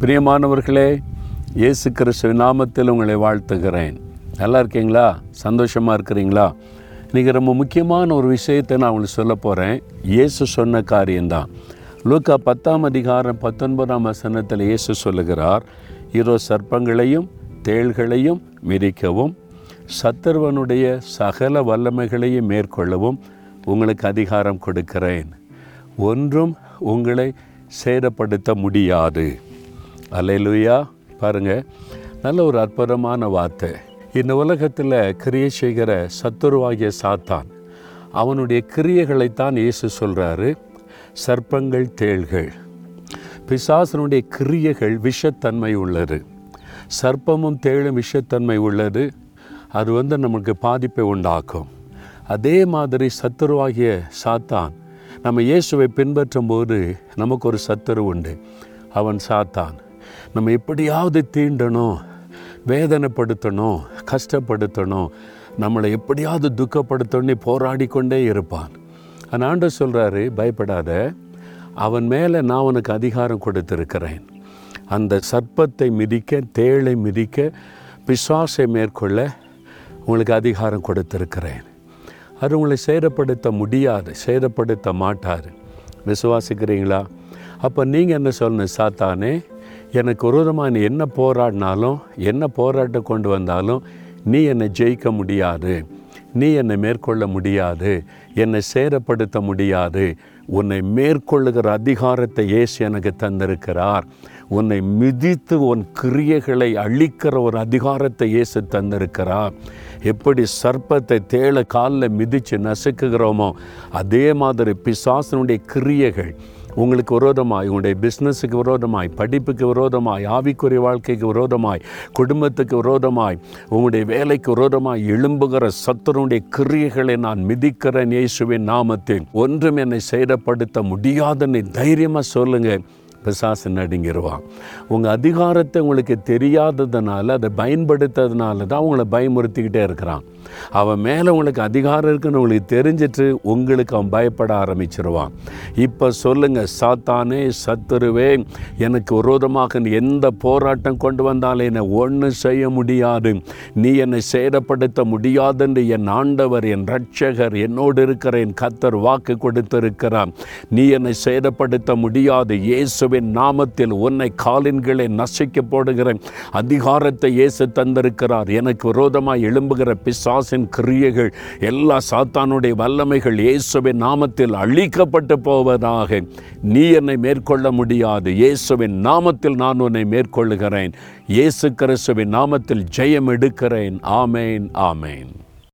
பிரியமானவர்களே இயேசு கிறிஸ்துவ நாமத்தில் உங்களை வாழ்த்துகிறேன். நல்லா இருக்கீங்களா? சந்தோஷமாக இருக்கிறீங்களா? இன்றைக்கி ரொம்ப முக்கியமான ஒரு விஷயத்தை நான் உங்களுக்கு சொல்ல போகிறேன் இயேசு சொன்ன காரியம்தான். லூக்கா பத்தாம் அதிகாரம் பத்தொன்பதாம் வசனத்தில் இயேசு சொல்லுகிறார் இரு சர்ப்பங்களையும் தேள்களையும் மிதிக்கவும் சத்தர்வனுடைய சகல வல்லமைகளையும் மேற்கொள்ளவும் உங்களுக்கு அதிகாரம் கொடுக்கிறேன். ஒன்றும் உங்களை சேதப்படுத்த முடியாது. அலையிலுயா பாருங்க. நல்ல ஒரு அற்புதமான வார்த்தை. இந்த உலகத்தில் கிரியை செய்கிற சத்துருவாகிய சாத்தான் அவனுடைய கிரியைகளைத்தான் இயேசு சொல்கிறாரு சர்ப்பங்கள் தேள்கள். பிசாசனுடைய கிரியைகள் விஷத்தன்மை உள்ளது. சர்ப்பமும் தேளும் விஷத்தன்மை உள்ளது. அது வந்து நமக்கு பாதிப்பை உண்டாக்கும். அதே மாதிரி சத்துருவாகிய சாத்தான் நம்ம இயேசுவை பின்பற்றும் போது நமக்கு ஒரு சத்துரு உண்டு. அவன் சாத்தான். நம்ம எப்படியாவது தீண்டணும் வேதனைப்படுத்தணும் கஷ்டப்படுத்தணும் நம்மளை எப்படியாவது துக்கப்படுத்தணும்னு போராடி கொண்டே இருப்பான். அந்த ஆண்டு சொல்கிறாரு பயப்படாத அவன் மேலே நான் உனக்கு அதிகாரம் கொடுத்திருக்கிறேன். அந்த சர்ப்பத்தை மிதிக்க தேளை மிதிக்க பிசுவாசை மேற்கொள்ள உங்களுக்கு அதிகாரம் கொடுத்திருக்கிறேன். அது உங்களை சேதப்படுத்த முடியாது சேதப்படுத்த மாட்டார் விசுவாசிக்கிறீங்களா? அப்போ நீங்கள் என்ன சொல்லணும் சாத்தானே? எனக்கு விரோதமாக நீ என்ன போராடினாலும் என்ன போராட்டம் கொண்டு வந்தாலும் நீ என்னை ஜெயிக்க முடியாது. நீ என்னை மேற்கொள்ள முடியாது. என்னை சேதப்படுத்த முடியாது. உன்னை மேற்கொள்ளுகிற அதிகாரத்தை இயேசு எனக்கு தந்திருக்கிறார். உன்னை மிதித்து உன் கிரியைகளை அழிக்கிற ஒரு அதிகாரத்தை இயேசு தந்திருக்கிறார். எப்படி சர்ப்பத்தை தேள காலில் மிதித்து நசுக்குகிறோமோ அதே மாதிரி பிசாசனுடைய கிரியைகள் உங்களுக்கு விரோதமாய் உங்களுடைய பிஸ்னஸுக்கு விரோதமாய் படிப்புக்கு விரோதமாய் ஆவிக்குரிய வாழ்க்கைக்கு விரோதமாய் குடும்பத்துக்கு விரோதமாய் உங்களுடைய வேலைக்கு விரோதமாய் எழும்புகிற சத்தருடைய கிரியைகளை நான் மிதிக்கிறேன் இயேசுவின் நாமத்தில். ஒன்றும் என்னை சேதப்படுத்த முடியாதுன்னு தைரியமாக சொல்லுங்கள் பிசாசு நடுங்கிடுவான் உங்கள் அதிகாரத்தை உங்களுக்கு தெரியாததுனால அதை பயன்படுத்துறதுனால தான் உங்களை பயமுறுத்திக்கிட்டே இருக்கிறான். அவன் மேலே உங்களுக்கு அதிகாரம் இருக்குன்னு உங்களுக்கு தெரிஞ்சிட்டு உங்களுக்கு அவன் பயப்பட ஆரம்பிச்சிருவான். இப்போ சொல்லுங்கள் சாத்தானே சத்துருவே எனக்கு விரோதமாக எந்த போராட்டம் கொண்டு வந்தாலும் என்னை ஒன்றும் செய்ய முடியாது. நீ என்னை சேதப்படுத்த முடியாதுன்னு என் ஆண்டவர் என் ரட்சகர் என்னோடு இருக்கிற என் கத்தர் வாக்கு கொடுத்திருக்கிறான் நீ என்னை சேதப்படுத்த முடியாது. இயேசுவே இயேசுவின் நாமத்தில் உன்னை காலின்களை நசிக்க போடுகிற அதிகாரத்தை இயேசு தந்திருக்கிறார். எனக்கு விரோதமாக எழும்புகிற பிசாசின் கிரியைகள் எல்லா சாத்தானுடைய வல்லமைகள் இயேசுவின் நாமத்தில் அழிக்கப்பட்டு போவதாக. நீ என்னை மேற்கொள்ள முடியாது. இயேசுவின் நாமத்தில் நான் உன்னை மேற்கொள்ளுகிறேன். இயேசு கிறிஸ்துவின் நாமத்தில் ஜெயம் எடுக்கிறேன். ஆமேன் ஆமேன்.